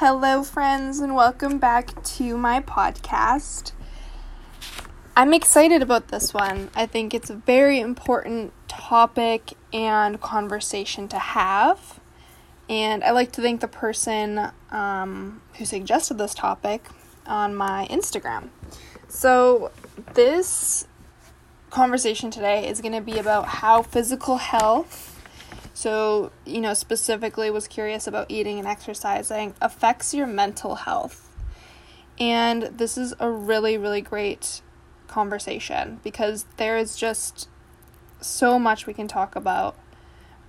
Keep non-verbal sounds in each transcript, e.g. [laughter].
Hello, friends, and welcome back to my podcast. I'm excited about this one. I think it's a very important topic and conversation to have. And I like to thank the person um, who suggested this topic on my Instagram. So, this conversation today is going to be about how physical health so, you know, specifically was curious about eating and exercising affects your mental health. And this is a really, really great conversation because there is just so much we can talk about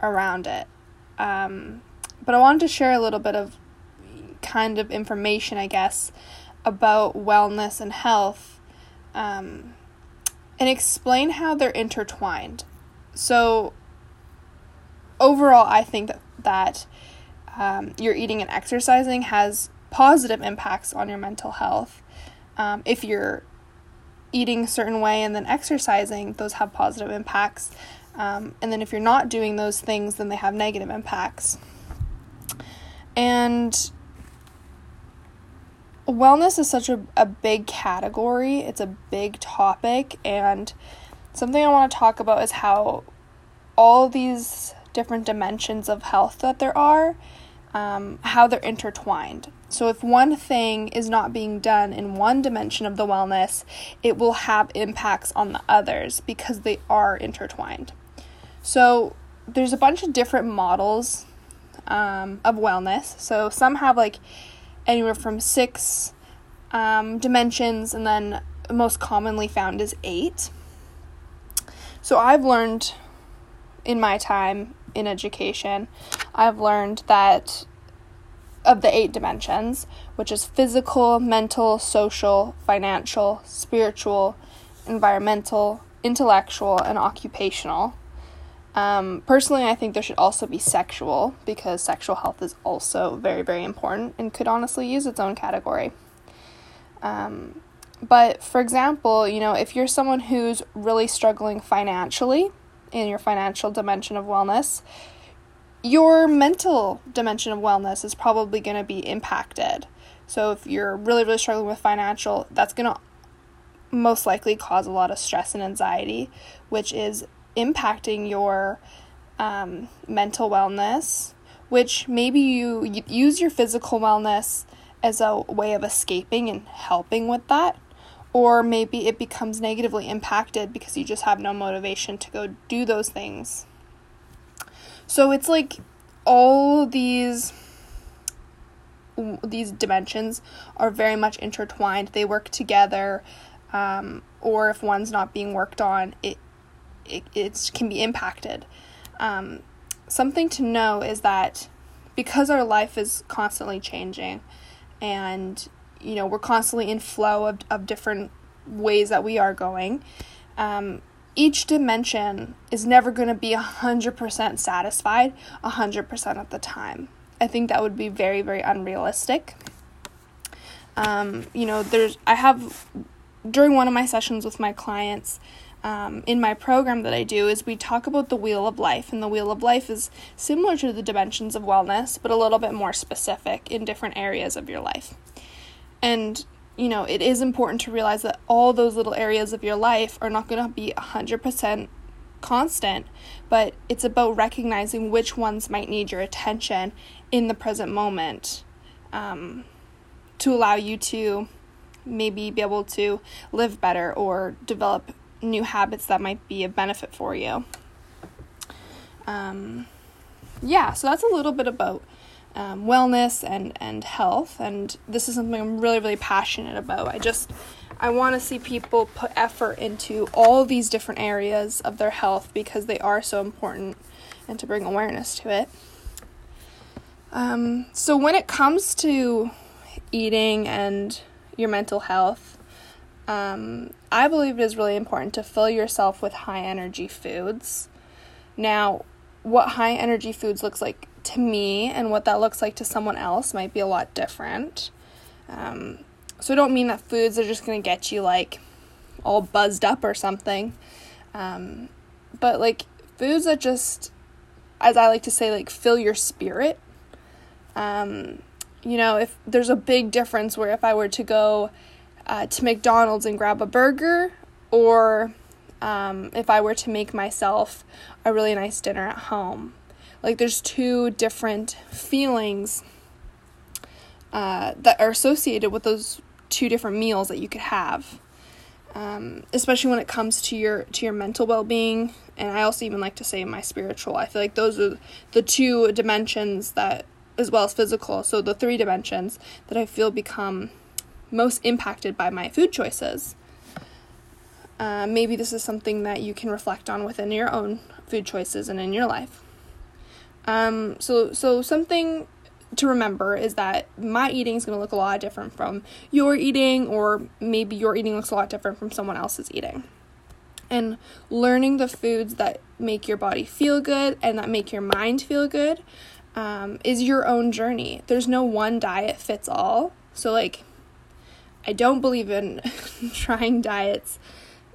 around it. Um, but I wanted to share a little bit of kind of information, I guess, about wellness and health um, and explain how they're intertwined. So, overall, I think that, that um, your eating and exercising has positive impacts on your mental health. Um, if you're eating a certain way and then exercising, those have positive impacts. Um, and then if you're not doing those things, then they have negative impacts. And wellness is such a, a big category, it's a big topic. And something I want to talk about is how all these different dimensions of health that there are, um, how they're intertwined. So, if one thing is not being done in one dimension of the wellness, it will have impacts on the others because they are intertwined. So, there's a bunch of different models um, of wellness. So, some have like anywhere from six um, dimensions, and then most commonly found is eight. So, I've learned in my time in education, I've learned that of the eight dimensions, which is physical, mental, social, financial, spiritual, environmental, intellectual, and occupational. Um, personally, I think there should also be sexual because sexual health is also very, very important and could honestly use its own category. Um, but for example, you know, if you're someone who's really struggling financially, in your financial dimension of wellness, your mental dimension of wellness is probably going to be impacted. So if you're really, really struggling with financial, that's going to most likely cause a lot of stress and anxiety, which is impacting your um, mental wellness, which maybe you, you use your physical wellness as a way of escaping and helping with that or maybe it becomes negatively impacted because you just have no motivation to go do those things. So it's like all these these dimensions are very much intertwined. They work together, um, or if one's not being worked on, it it it's, can be impacted. Um, something to know is that because our life is constantly changing, and you know we're constantly in flow of, of different ways that we are going. Um, each dimension is never going to be 100% satisfied 100% of the time. I think that would be very very unrealistic. Um, you know there's i have during one of my sessions with my clients um, in my program that I do is we talk about the wheel of life, and the wheel of life is similar to the dimensions of wellness, but a little bit more specific in different areas of your life. And, you know, it is important to realize that all those little areas of your life are not going to be 100% constant, but it's about recognizing which ones might need your attention in the present moment um, to allow you to maybe be able to live better or develop new habits that might be a benefit for you. Um, yeah, so that's a little bit about um, wellness and and health and this is something i'm really really passionate about. I just i want to see people put effort into all these different areas of their health because they are so important and to bring awareness to it. Um, so when it comes to eating and your mental health um, i believe it is really important to fill yourself with high energy foods. Now what high energy foods looks like to me and what that looks like to someone else might be a lot different. Um, so I don't mean that foods are just going to get you like all buzzed up or something. Um, but like foods that just, as I like to say, like fill your spirit. Um, you know, if there's a big difference where if I were to go uh, to McDonald's and grab a burger, or um, if I were to make myself a really nice dinner at home. Like, there's two different feelings uh, that are associated with those two different meals that you could have. Um, especially when it comes to your to your mental well-being and i also even like to say my spiritual. I feel like those are the two dimensions that as well as physical so the three dimensions that i feel become most impacted by my food choices. Uh, maybe this is something that you can reflect on within your own food choices and in your life um, so so something to remember is that my eating is going to look a lot different from your eating, or maybe your eating looks a lot different from someone else's eating. And learning the foods that make your body feel good and that make your mind feel good um, is your own journey. There's no one diet fits all. So, like, I don't believe in [laughs] trying diets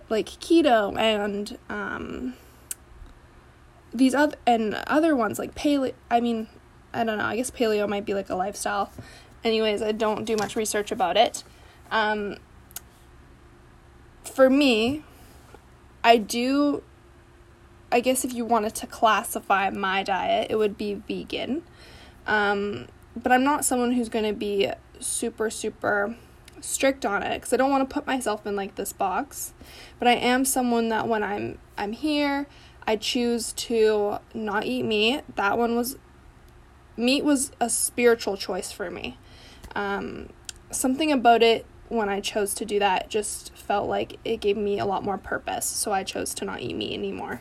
like keto and um, these other and other ones like paleo. I mean, I don't know. I guess paleo might be like a lifestyle. Anyways, I don't do much research about it. Um, for me, I do. I guess if you wanted to classify my diet, it would be vegan. Um, but I'm not someone who's going to be super, super strict on it because I don't want to put myself in like this box. But I am someone that when I'm I'm here, I choose to not eat meat. That one was meat was a spiritual choice for me. Um, something about it when I chose to do that just felt like it gave me a lot more purpose, so I chose to not eat meat anymore.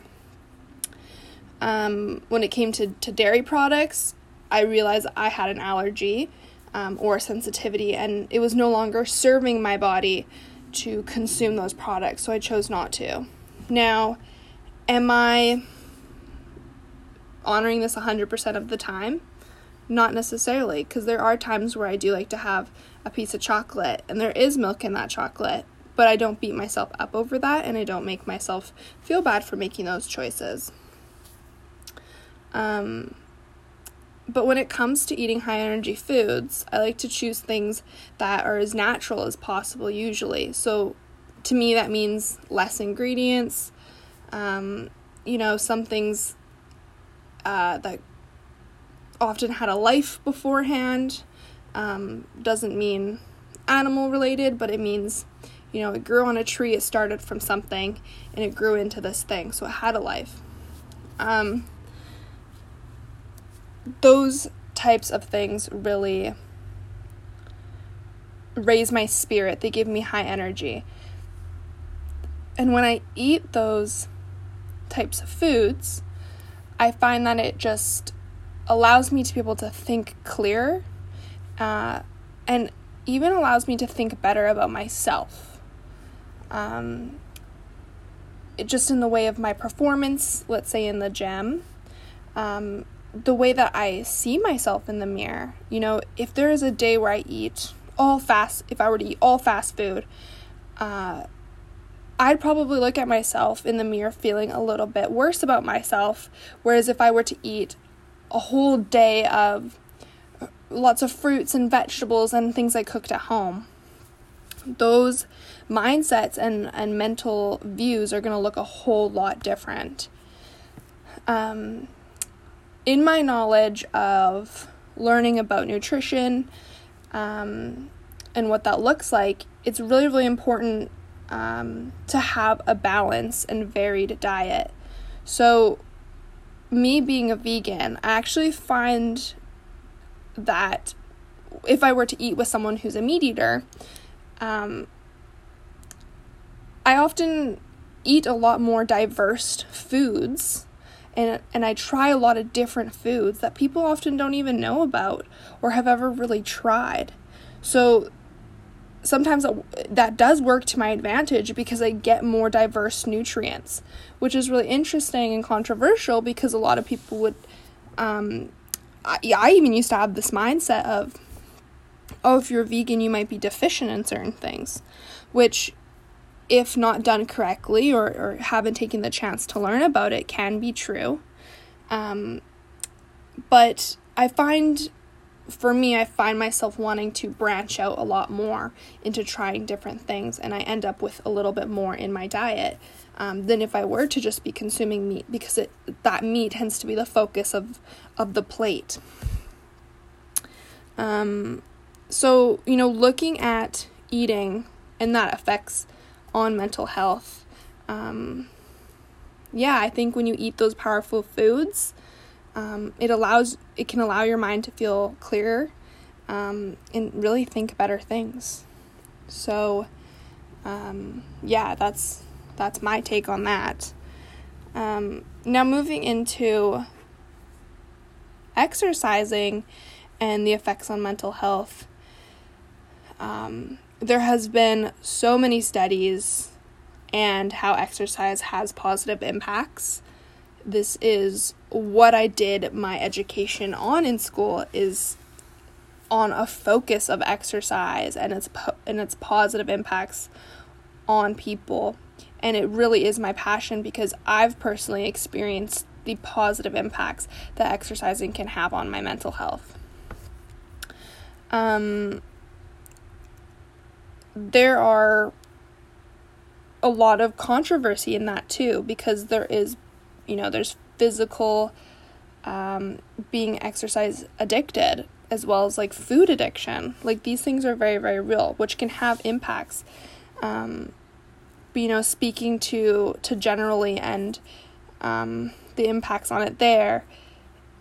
Um, when it came to, to dairy products, I realized I had an allergy um, or sensitivity, and it was no longer serving my body to consume those products, so I chose not to. Now, am I honoring this 100% of the time? Not necessarily, because there are times where I do like to have a piece of chocolate and there is milk in that chocolate, but I don't beat myself up over that and I don't make myself feel bad for making those choices. Um, but when it comes to eating high energy foods, I like to choose things that are as natural as possible, usually. So to me, that means less ingredients, um, you know, some things uh, that often had a life beforehand. Um, doesn't mean animal related, but it means, you know, it grew on a tree, it started from something, and it grew into this thing, so it had a life. Um, those types of things really raise my spirit, they give me high energy. And when I eat those types of foods, I find that it just allows me to be able to think clearer uh, and even allows me to think better about myself. Um, it, just in the way of my performance, let's say in the gym, um, the way that I see myself in the mirror. You know, if there is a day where I eat all fast, if I were to eat all fast food, uh, I'd probably look at myself in the mirror feeling a little bit worse about myself. Whereas if I were to eat a whole day of lots of fruits and vegetables and things I cooked at home. Those mindsets and, and mental views are going to look a whole lot different. Um, in my knowledge of learning about nutrition um, and what that looks like, it's really, really important um, to have a balanced and varied diet. So, me being a vegan, I actually find that if I were to eat with someone who's a meat eater, um, I often eat a lot more diverse foods and and I try a lot of different foods that people often don't even know about or have ever really tried. So sometimes that does work to my advantage because I get more diverse nutrients, which is really interesting and controversial because a lot of people would. Um, I, I even used to have this mindset of, oh, if you're vegan, you might be deficient in certain things, which, if not done correctly or, or haven't taken the chance to learn about it, can be true. Um, but I find for me, I find myself wanting to branch out a lot more into trying different things, and I end up with a little bit more in my diet um, than if I were to just be consuming meat because it that meat tends to be the focus of of the plate. Um, so you know, looking at eating and that affects on mental health. Um, yeah, I think when you eat those powerful foods, um, it allows it can allow your mind to feel clearer um, and really think better things. So, um, yeah, that's that's my take on that. Um, now, moving into exercising and the effects on mental health, um, there has been so many studies and how exercise has positive impacts. This is what I did my education on in school is on a focus of exercise and its po- and its positive impacts on people and it really is my passion because I've personally experienced the positive impacts that exercising can have on my mental health. Um, there are a lot of controversy in that too because there is, you know, there's physical um, being exercise addicted as well as like food addiction. Like these things are very, very real, which can have impacts. Um, you know, speaking to to generally and um, the impacts on it there,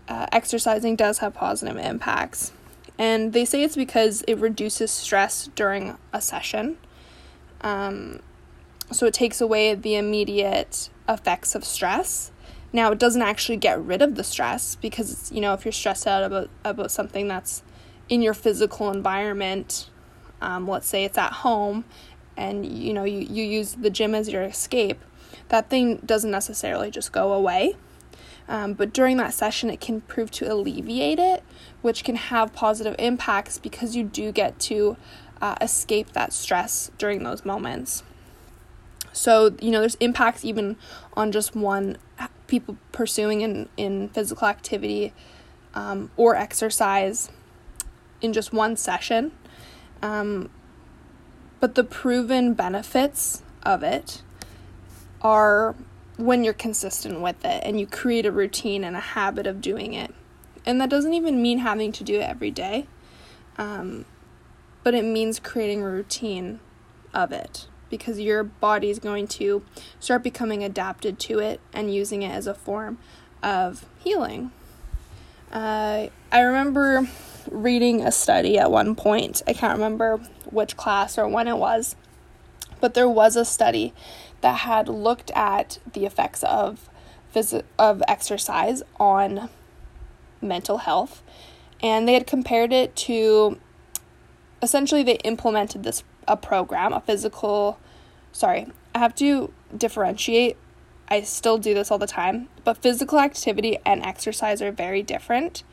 uh, exercising does have positive impacts. And they say it's because it reduces stress during a session. Um, so it takes away the immediate effects of stress. Now it doesn't actually get rid of the stress because you know if you're stressed out about about something that's in your physical environment, um, let's say it's at home and you know you, you use the gym as your escape that thing doesn't necessarily just go away um, but during that session it can prove to alleviate it which can have positive impacts because you do get to uh, escape that stress during those moments so you know there's impacts even on just one people pursuing in, in physical activity um, or exercise in just one session um, but the proven benefits of it are when you're consistent with it and you create a routine and a habit of doing it. And that doesn't even mean having to do it every day, um, but it means creating a routine of it because your body is going to start becoming adapted to it and using it as a form of healing. Uh, I remember reading a study at one point. I can't remember which class or when it was, but there was a study that had looked at the effects of phys- of exercise on mental health and they had compared it to essentially they implemented this a program, a physical sorry, I have to differentiate. I still do this all the time, but physical activity and exercise are very different.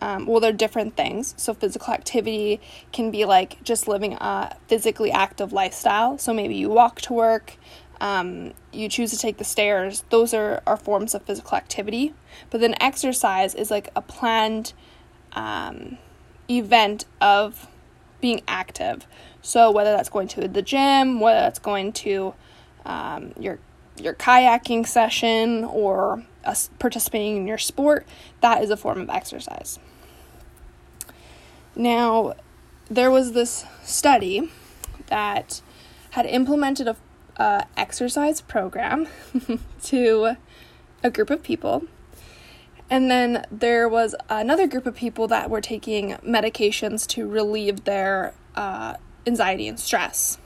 Um, well, they're different things. So, physical activity can be like just living a physically active lifestyle. So, maybe you walk to work, um, you choose to take the stairs. Those are, are forms of physical activity. But then, exercise is like a planned um, event of being active. So, whether that's going to the gym, whether that's going to um, your your kayaking session or participating in your sport, that is a form of exercise. Now, there was this study that had implemented a uh, exercise program [laughs] to a group of people. And then there was another group of people that were taking medications to relieve their uh, anxiety and stress.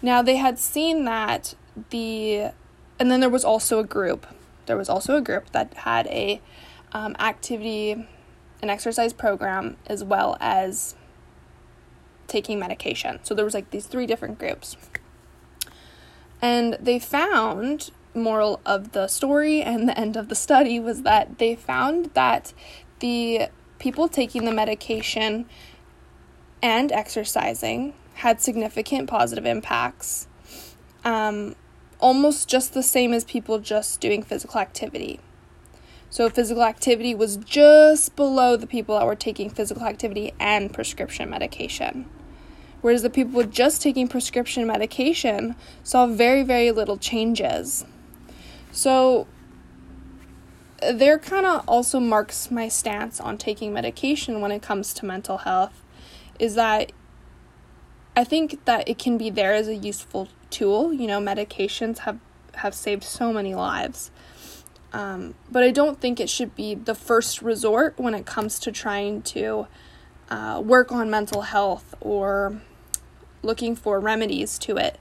Now, they had seen that the, and then there was also a group there was also a group that had a um, activity, an exercise program, as well as taking medication. So there was like these three different groups. And they found moral of the story and the end of the study was that they found that the people taking the medication and exercising had significant positive impacts um, almost just the same as people just doing physical activity. So physical activity was just below the people that were taking physical activity and prescription medication. Whereas the people just taking prescription medication saw very, very little changes. So there kind of also marks my stance on taking medication when it comes to mental health is that I think that it can be there as a useful tool. You know, medications have have saved so many lives. Um, but I don't think it should be the first resort when it comes to trying to uh, work on mental health or looking for remedies to it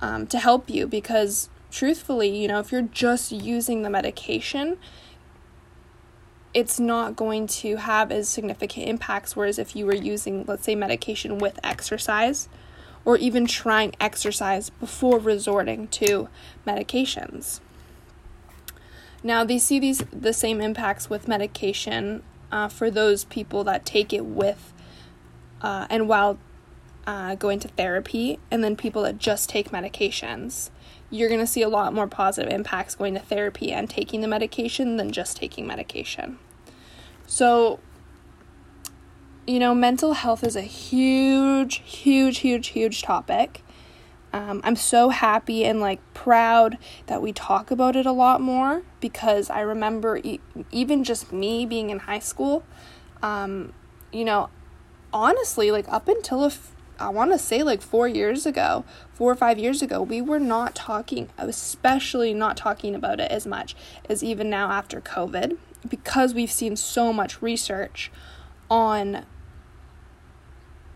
um, to help you because truthfully, you know, if you're just using the medication, it's not going to have as significant impacts. Whereas if you were using, let's say, medication with exercise, or even trying exercise before resorting to medications. Now, they see these the same impacts with medication uh, for those people that take it with uh, and while uh, going to therapy, and then people that just take medications. You're going to see a lot more positive impacts going to therapy and taking the medication than just taking medication. So, you know, mental health is a huge, huge, huge, huge topic. Um, I'm so happy and like proud that we talk about it a lot more because I remember e- even just me being in high school, um, you know, honestly, like up until a f- I want to say like four years ago, four or five years ago, we were not talking, especially not talking about it as much as even now after COVID because we've seen so much research on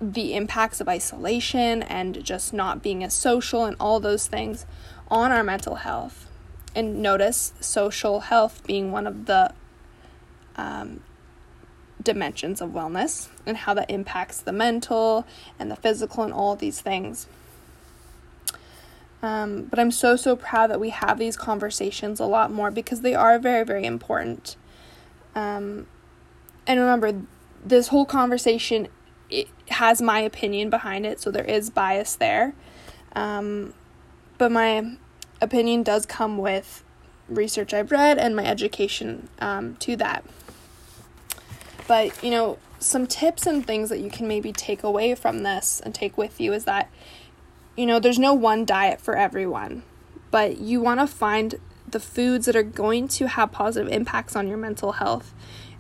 the impacts of isolation and just not being as social and all those things on our mental health. And notice social health being one of the um, dimensions of wellness and how that impacts the mental and the physical and all these things. Um, but I'm so, so proud that we have these conversations a lot more because they are very, very important. Um, and remember, this whole conversation it has my opinion behind it, so there is bias there. Um, but my opinion does come with research I've read and my education um, to that. But, you know, some tips and things that you can maybe take away from this and take with you is that, you know, there's no one diet for everyone, but you want to find the foods that are going to have positive impacts on your mental health.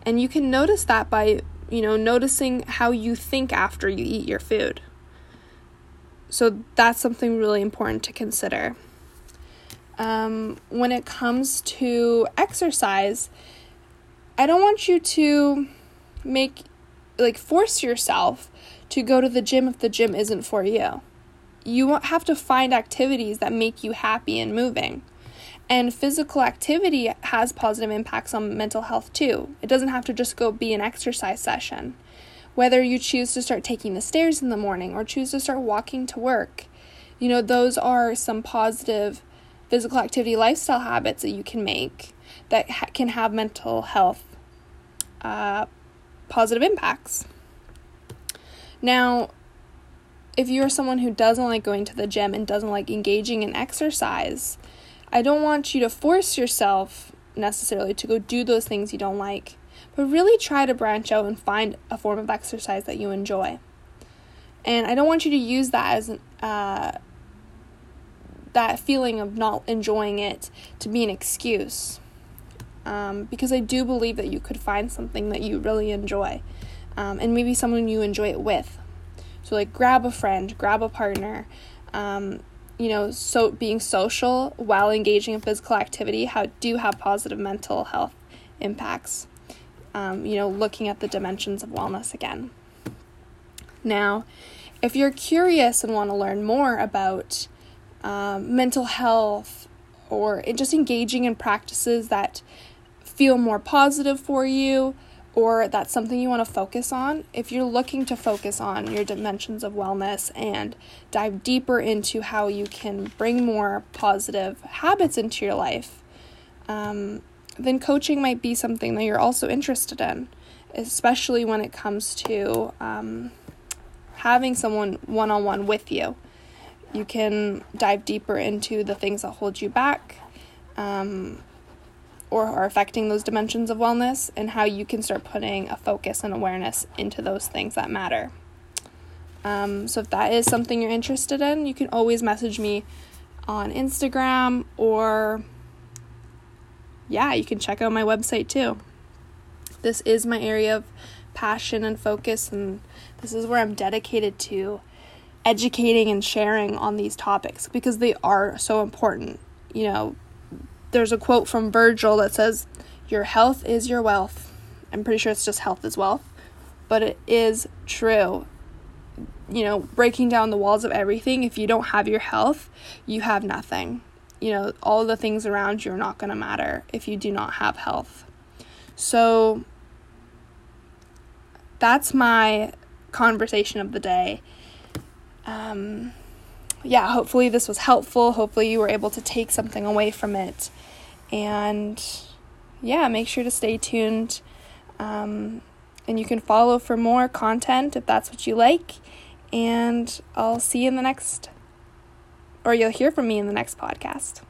And you can notice that by, you know, noticing how you think after you eat your food. So that's something really important to consider. Um, when it comes to exercise, I don't want you to make, like, force yourself to go to the gym if the gym isn't for you. You have to find activities that make you happy and moving. And physical activity has positive impacts on mental health too. It doesn't have to just go be an exercise session. Whether you choose to start taking the stairs in the morning or choose to start walking to work, you know, those are some positive physical activity lifestyle habits that you can make that ha- can have mental health uh, positive impacts. Now, if you're someone who doesn't like going to the gym and doesn't like engaging in exercise, I don't want you to force yourself necessarily to go do those things you don't like, but really try to branch out and find a form of exercise that you enjoy. And I don't want you to use that as uh, that feeling of not enjoying it to be an excuse. Um, because I do believe that you could find something that you really enjoy, um, and maybe someone you enjoy it with. So, like, grab a friend, grab a partner, um, you know, so being social while engaging in physical activity how do have positive mental health impacts. Um, you know, looking at the dimensions of wellness again. Now, if you're curious and want to learn more about um, mental health or just engaging in practices that feel more positive for you, or that's something you want to focus on, if you're looking to focus on your dimensions of wellness and dive deeper into how you can bring more positive habits into your life, um, then coaching might be something that you're also interested in, especially when it comes to um, having someone one on one with you. You can dive deeper into the things that hold you back. Um, or are affecting those dimensions of wellness and how you can start putting a focus and awareness into those things that matter. Um, so, if that is something you're interested in, you can always message me on Instagram or, yeah, you can check out my website too. This is my area of passion and focus, and this is where I'm dedicated to educating and sharing on these topics because they are so important. You know, there's a quote from Virgil that says, Your health is your wealth. I'm pretty sure it's just health is wealth, but it is true. You know, breaking down the walls of everything, if you don't have your health, you have nothing. You know, all the things around you are not going to matter if you do not have health. So, that's my conversation of the day. Um, yeah, hopefully this was helpful. Hopefully you were able to take something away from it. And yeah, make sure to stay tuned. Um, and you can follow for more content if that's what you like. And I'll see you in the next, or you'll hear from me in the next podcast.